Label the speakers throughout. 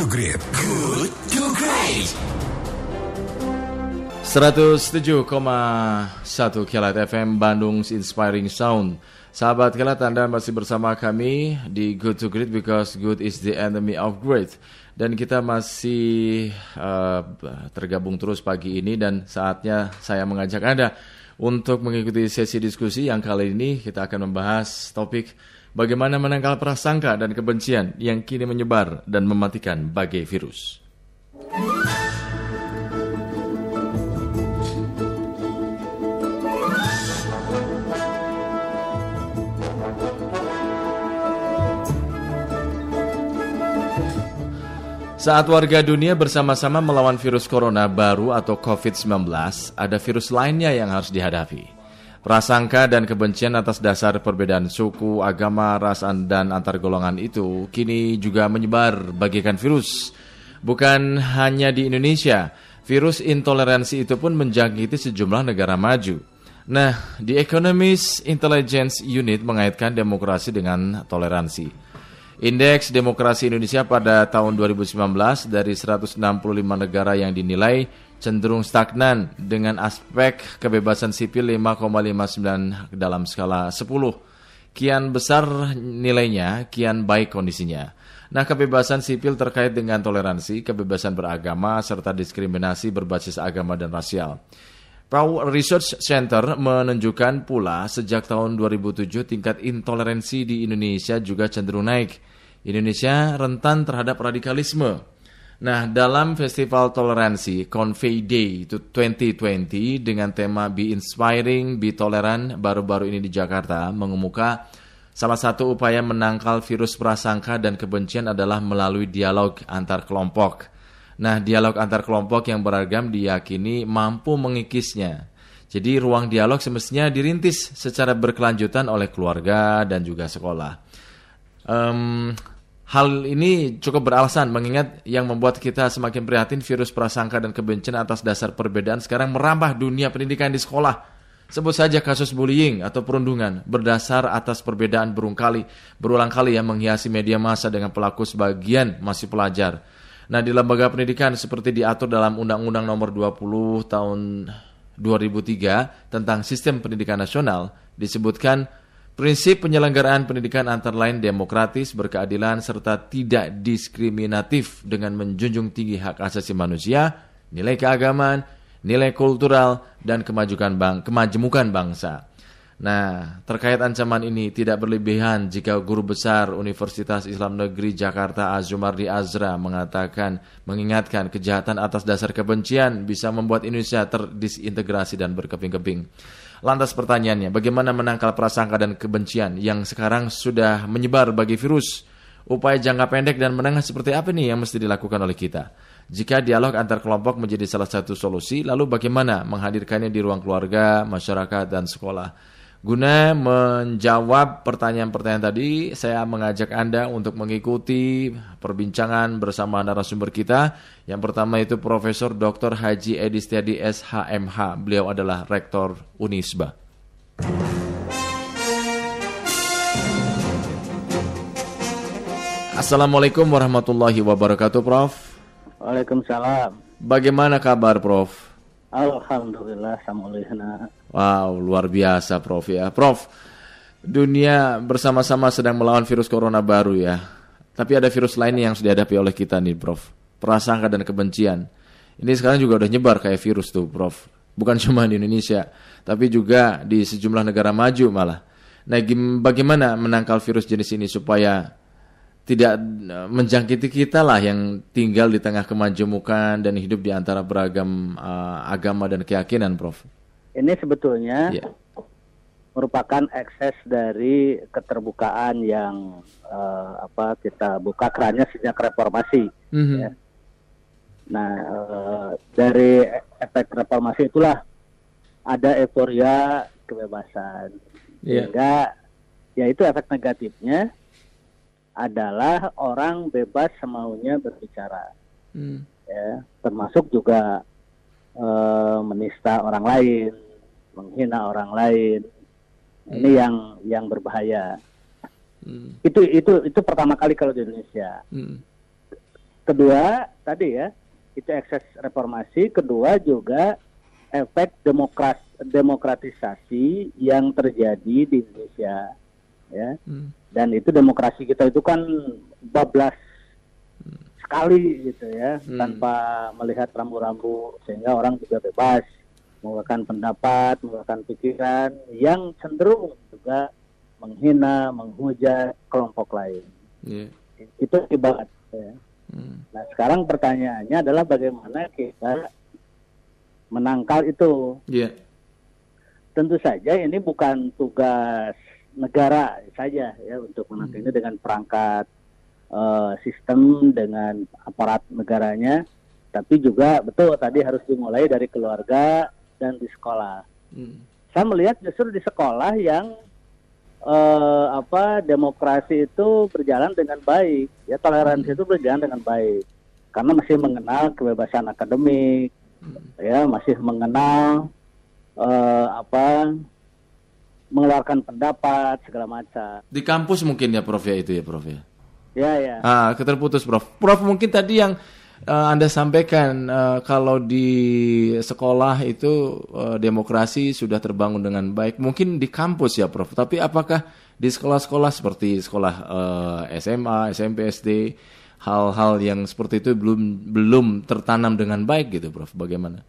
Speaker 1: to Great. Good to Great.
Speaker 2: 107,1 Kilat FM Bandung Inspiring Sound. Sahabat Kilat, Anda masih bersama kami di Good to Great because good is the enemy of great. Dan kita masih uh, tergabung terus pagi ini dan saatnya saya mengajak Anda untuk mengikuti sesi diskusi yang kali ini kita akan membahas topik bagaimana menangkal prasangka dan kebencian yang kini menyebar dan mematikan bagai virus. Saat warga dunia bersama-sama melawan virus corona baru atau COVID-19, ada virus lainnya yang harus dihadapi. Prasangka dan kebencian atas dasar perbedaan suku, agama, ras, dan antar golongan itu kini juga menyebar bagikan virus. Bukan hanya di Indonesia, virus intoleransi itu pun menjangkiti sejumlah negara maju. Nah, di Economist Intelligence Unit mengaitkan demokrasi dengan toleransi. Indeks demokrasi Indonesia pada tahun 2019 dari 165 negara yang dinilai cenderung stagnan dengan aspek kebebasan sipil 5,59 dalam skala 10. Kian besar nilainya, kian baik kondisinya. Nah, kebebasan sipil terkait dengan toleransi, kebebasan beragama, serta diskriminasi berbasis agama dan rasial. Pew Research Center menunjukkan pula sejak tahun 2007 tingkat intoleransi di Indonesia juga cenderung naik. Indonesia rentan terhadap radikalisme, Nah, dalam Festival Toleransi Convey Day itu 2020 dengan tema Be Inspiring, Be Tolerant baru-baru ini di Jakarta mengemuka salah satu upaya menangkal virus prasangka dan kebencian adalah melalui dialog antar kelompok. Nah, dialog antar kelompok yang beragam diyakini mampu mengikisnya. Jadi ruang dialog semestinya dirintis secara berkelanjutan oleh keluarga dan juga sekolah. Um, Hal ini cukup beralasan mengingat yang membuat kita semakin prihatin virus prasangka dan kebencian atas dasar perbedaan sekarang merambah dunia pendidikan di sekolah. Sebut saja kasus bullying atau perundungan berdasar atas perbedaan berulang kali, berulang kali yang menghiasi media massa dengan pelaku sebagian masih pelajar. Nah, di lembaga pendidikan seperti diatur dalam Undang-Undang Nomor 20 Tahun 2003 tentang Sistem Pendidikan Nasional disebutkan Prinsip penyelenggaraan pendidikan antara lain demokratis, berkeadilan, serta tidak diskriminatif dengan menjunjung tinggi hak asasi manusia, nilai keagamaan, nilai kultural, dan kemajukan bang, kemajemukan bangsa. Nah, terkait ancaman ini tidak berlebihan jika guru besar Universitas Islam Negeri Jakarta Azumardi Azra mengatakan mengingatkan kejahatan atas dasar kebencian bisa membuat Indonesia terdisintegrasi dan berkeping-keping. Lantas pertanyaannya, bagaimana menangkal prasangka dan kebencian yang sekarang sudah menyebar bagi virus? Upaya jangka pendek dan menengah seperti apa nih yang mesti dilakukan oleh kita? Jika dialog antar kelompok menjadi salah satu solusi, lalu bagaimana menghadirkannya di ruang keluarga, masyarakat, dan sekolah? Guna menjawab pertanyaan-pertanyaan tadi, saya mengajak Anda untuk mengikuti perbincangan bersama narasumber kita. Yang pertama itu Profesor Dr. Haji Edi Setiadi SHMH. Beliau adalah Rektor Unisba. Assalamualaikum warahmatullahi wabarakatuh, Prof.
Speaker 3: Waalaikumsalam.
Speaker 2: Bagaimana kabar, Prof?
Speaker 3: Alhamdulillah, alhamdulillah.
Speaker 2: Wow, luar biasa Prof ya. Prof, dunia bersama-sama sedang melawan virus corona baru ya. Tapi ada virus lain yang harus dihadapi oleh kita nih Prof. Prasangka dan kebencian. Ini sekarang juga udah nyebar kayak virus tuh Prof. Bukan cuma di Indonesia, tapi juga di sejumlah negara maju malah. Nah, bagaimana menangkal virus jenis ini supaya tidak eh, menjangkiti kita lah yang tinggal di tengah kemajemukan dan hidup di antara beragam uh, agama dan keyakinan, Prof
Speaker 3: ini sebetulnya yeah. merupakan ekses dari keterbukaan yang uh, apa kita buka kerannya sejak reformasi. Mm -hmm. ya. Nah uh, dari efek reformasi itulah ada euforia kebebasan yeah. sehingga ya itu efek negatifnya adalah orang bebas semaunya berbicara, mm. ya termasuk juga uh, menista orang lain, menghina orang lain. Hmm. Ini yang yang berbahaya. Hmm. Itu itu itu pertama kali kalau di Indonesia. Hmm. kedua tadi ya itu ekses reformasi kedua juga efek demokrat demokratisasi yang terjadi di Indonesia ya hmm. Dan itu demokrasi kita itu kan bablas sekali gitu ya hmm. tanpa melihat rambu-rambu sehingga orang juga bebas menggunakan pendapat menggunakan pikiran yang cenderung juga menghina menghujat kelompok lain yeah. itu ibarat ya. Hmm. Nah sekarang pertanyaannya adalah bagaimana kita menangkal itu. Yeah. Tentu saja ini bukan tugas negara saja ya untuk menangkal hmm. ini dengan perangkat uh, sistem dengan aparat negaranya, tapi juga betul tadi harus dimulai dari keluarga dan di sekolah. Hmm. Saya melihat justru di sekolah yang uh, apa demokrasi itu berjalan dengan baik, ya toleransi hmm. itu berjalan dengan baik, karena masih mengenal kebebasan akademik, hmm. ya masih mengenal uh, apa mengeluarkan pendapat segala macam.
Speaker 2: Di kampus mungkin ya Prof ya itu ya Prof ya.
Speaker 3: Ya ya.
Speaker 2: Ah, keterputus Prof. Prof mungkin tadi yang uh, Anda sampaikan uh, kalau di sekolah itu uh, demokrasi sudah terbangun dengan baik. Mungkin di kampus ya, Prof. Tapi apakah di sekolah-sekolah seperti sekolah uh, SMA, SMP, SD, hal-hal yang seperti itu belum belum tertanam dengan baik gitu, Prof? Bagaimana?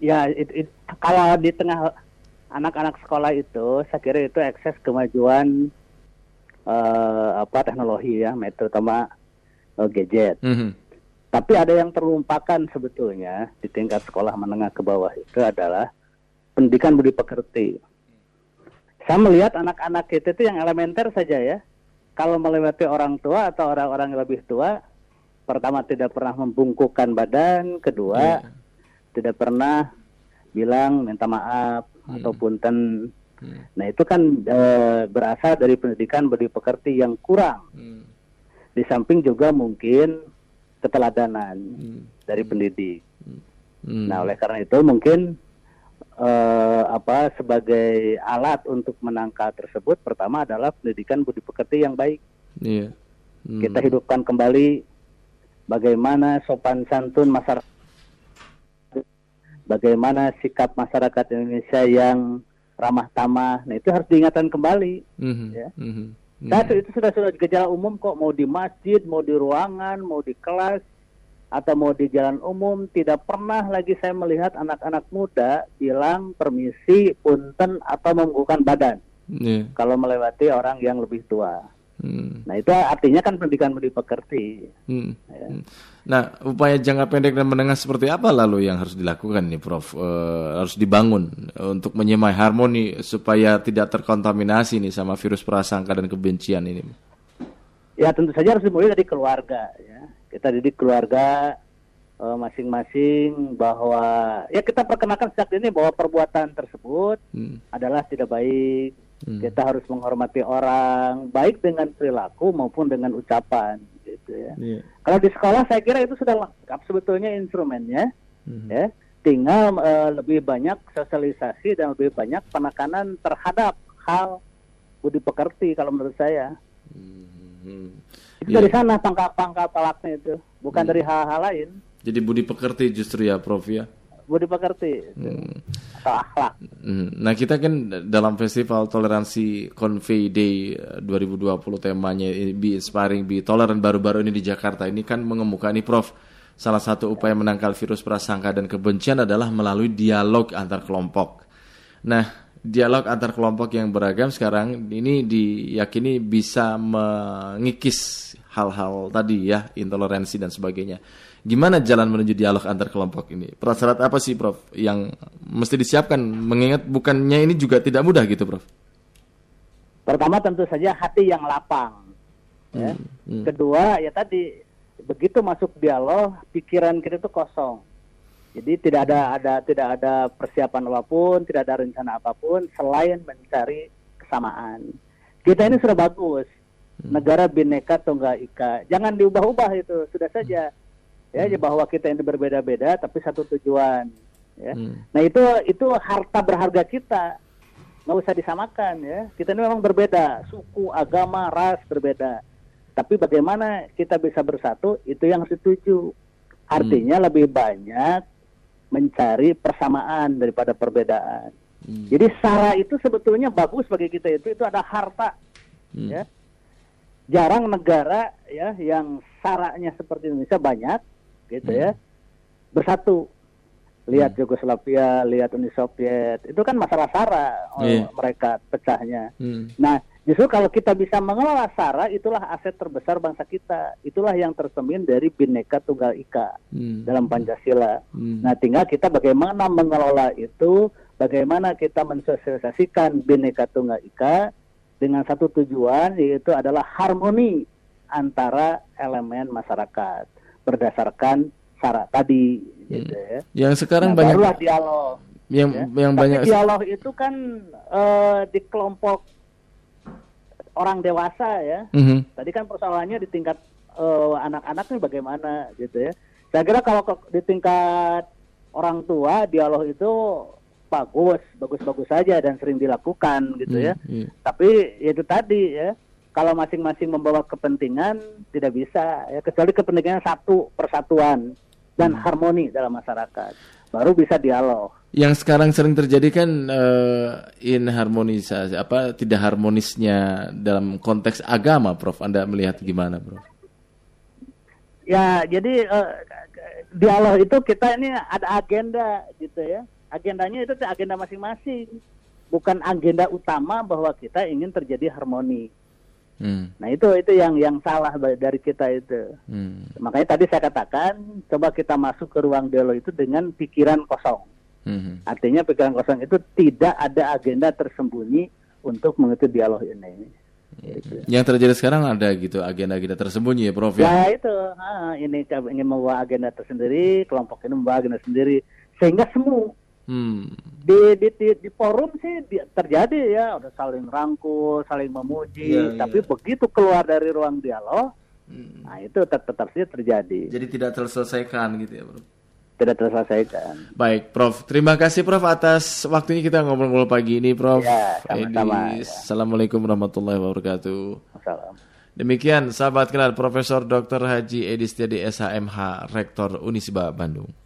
Speaker 3: Ya, it, it, kalau di tengah anak-anak sekolah itu, saya kira itu akses kemajuan uh, apa teknologi ya, terutama uh, gadget. Mm -hmm tapi ada yang terlumpakan sebetulnya di tingkat sekolah menengah ke bawah itu adalah pendidikan budi pekerti. Saya melihat anak-anak kita itu yang elementer saja ya. Kalau melewati orang tua atau orang-orang yang lebih tua, pertama tidak pernah membungkukkan badan, kedua yeah. tidak pernah bilang minta maaf hmm. atau punten. Hmm. Nah itu kan e, berasal dari pendidikan budi pekerti yang kurang. Hmm. Di samping juga mungkin keteladanan hmm. dari pendidik. Hmm. Nah, oleh karena itu mungkin uh, apa sebagai alat untuk menangkal tersebut pertama adalah pendidikan budi pekerti yang baik. Yeah. Hmm. Kita hidupkan kembali bagaimana sopan santun masyarakat bagaimana sikap masyarakat Indonesia yang ramah tamah. Nah, itu harus diingatkan kembali. Mm -hmm. ya. Mm -hmm. Nah, itu sudah sudah gejala umum kok mau di masjid, mau di ruangan, mau di kelas atau mau di jalan umum tidak pernah lagi saya melihat anak-anak muda bilang permisi, punten atau membukukan badan. Yeah. Kalau melewati orang yang lebih tua. Hmm. Nah itu artinya kan pendidikan budi pekerti. Hmm.
Speaker 2: Ya. Hmm. Nah upaya jangka pendek dan menengah seperti apa lalu yang harus dilakukan nih Prof? E, harus dibangun untuk menyemai harmoni supaya tidak terkontaminasi nih sama virus prasangka dan kebencian ini.
Speaker 3: Ya tentu saja harus dimulai dari keluarga. Ya. Kita didik keluarga eh, masing-masing bahwa ya kita perkenalkan sejak ini bahwa perbuatan tersebut hmm. adalah tidak baik Hmm. Kita harus menghormati orang, baik dengan perilaku maupun dengan ucapan, gitu ya. Yeah. Kalau di sekolah saya kira itu sudah lengkap sebetulnya instrumennya, hmm. ya. Tinggal uh, lebih banyak sosialisasi dan lebih banyak penekanan terhadap hal budi pekerti kalau menurut saya. Hmm. Itu yeah. dari sana pangkal-pangkal talaknya itu, bukan hmm. dari hal-hal lain.
Speaker 2: Jadi budi pekerti justru ya, Prof ya
Speaker 3: budi pekerti hmm.
Speaker 2: Hmm. Nah kita kan dalam festival toleransi Convey Day 2020 eh, temanya Be Inspiring, Be Tolerant baru-baru ini di Jakarta ini kan mengemuka ini Prof salah satu upaya menangkal virus prasangka dan kebencian adalah melalui dialog antar kelompok. Nah dialog antar kelompok yang beragam sekarang ini diyakini bisa mengikis hal-hal tadi ya intoleransi dan sebagainya. Gimana jalan menuju dialog antar kelompok ini? Prasyarat apa sih, Prof, yang mesti disiapkan? Mengingat bukannya ini juga tidak mudah gitu, Prof.
Speaker 3: Pertama tentu saja hati yang lapang. Ya. Hmm, hmm. Kedua ya tadi begitu masuk dialog pikiran kita itu kosong. Jadi tidak ada ada tidak ada persiapan apa pun, tidak ada rencana apa pun selain mencari kesamaan. Kita ini sudah bagus. Hmm. Negara bineka tunggal ika. Jangan diubah-ubah itu, sudah saja ya hmm. bahwa kita ini berbeda-beda tapi satu tujuan ya hmm. nah itu itu harta berharga kita nggak usah disamakan ya kita ini memang berbeda suku agama ras berbeda Tapi bagaimana kita bisa bersatu itu yang setuju. Artinya hmm. lebih banyak mencari persamaan daripada perbedaan. Hmm. Jadi sara itu sebetulnya bagus bagi kita itu itu ada harta. Hmm. Ya. Jarang negara ya yang saranya seperti Indonesia banyak gitu ya. hmm. ya. Bersatu. Lihat hmm. Yugoslavia, lihat Uni Soviet, itu kan masalah sara yeah. mereka pecahnya. Hmm. Nah, Justru kalau kita bisa mengelola SARA, itulah aset terbesar bangsa kita. Itulah yang tersemin dari Bhinneka Tunggal Ika hmm. dalam Pancasila. Hmm. Nah, tinggal kita bagaimana mengelola itu, bagaimana kita mensosialisasikan Bhinneka Tunggal Ika dengan satu tujuan, yaitu adalah harmoni antara elemen masyarakat berdasarkan SARA tadi. Hmm. Gitu ya.
Speaker 2: Yang sekarang nah, banyak
Speaker 3: dialog.
Speaker 2: Yang ya. yang Tapi banyak
Speaker 3: dialog itu kan uh, di kelompok orang dewasa ya. Mm-hmm. Tadi kan persoalannya di tingkat uh, anak-anak nih bagaimana gitu ya. Saya kira kalau di tingkat orang tua dialog itu bagus, bagus-bagus saja dan sering dilakukan gitu ya. Mm-hmm. Tapi itu tadi ya, kalau masing-masing membawa kepentingan tidak bisa ya kecuali kepentingannya satu persatuan dan mm. harmoni dalam masyarakat baru bisa dialog.
Speaker 2: Yang sekarang sering terjadi kan uh, inharmonisasi apa tidak harmonisnya dalam konteks agama, Prof. Anda melihat gimana, Prof?
Speaker 3: Ya, jadi uh, dialog itu kita ini ada agenda gitu ya. Agendanya itu agenda masing-masing. Bukan agenda utama bahwa kita ingin terjadi harmoni. Hmm. Nah itu itu yang yang salah dari kita itu. Hmm. Makanya tadi saya katakan coba kita masuk ke ruang dialog itu dengan pikiran kosong. Hmm. Artinya pikiran kosong itu tidak ada agenda tersembunyi untuk mengikuti dialog ini.
Speaker 2: Gitu. Yang terjadi sekarang ada gitu agenda-agenda tersembunyi ya Prof ya?
Speaker 3: Ya itu, ah, ini ingin membawa agenda tersendiri, kelompok ini membawa agenda sendiri, sehingga semua Hmm. Di, di, di, di forum sih di, terjadi ya udah saling rangkul, saling memuji, yeah, tapi yeah. begitu keluar dari ruang dialog, hmm. nah itu tetap sih terjadi.
Speaker 2: Jadi tidak terselesaikan gitu ya, Bro.
Speaker 3: Tidak terselesaikan.
Speaker 2: Baik, Prof. Terima kasih Prof atas waktunya kita ngobrol-ngobrol pagi ini, Prof.
Speaker 3: Ya, sama-sama. Ya.
Speaker 2: Assalamualaikum warahmatullahi wabarakatuh. Assalamualaikum. Demikian sahabat kenal Profesor Dr. Haji Edi Setiadi SHMH Rektor Unisba Bandung.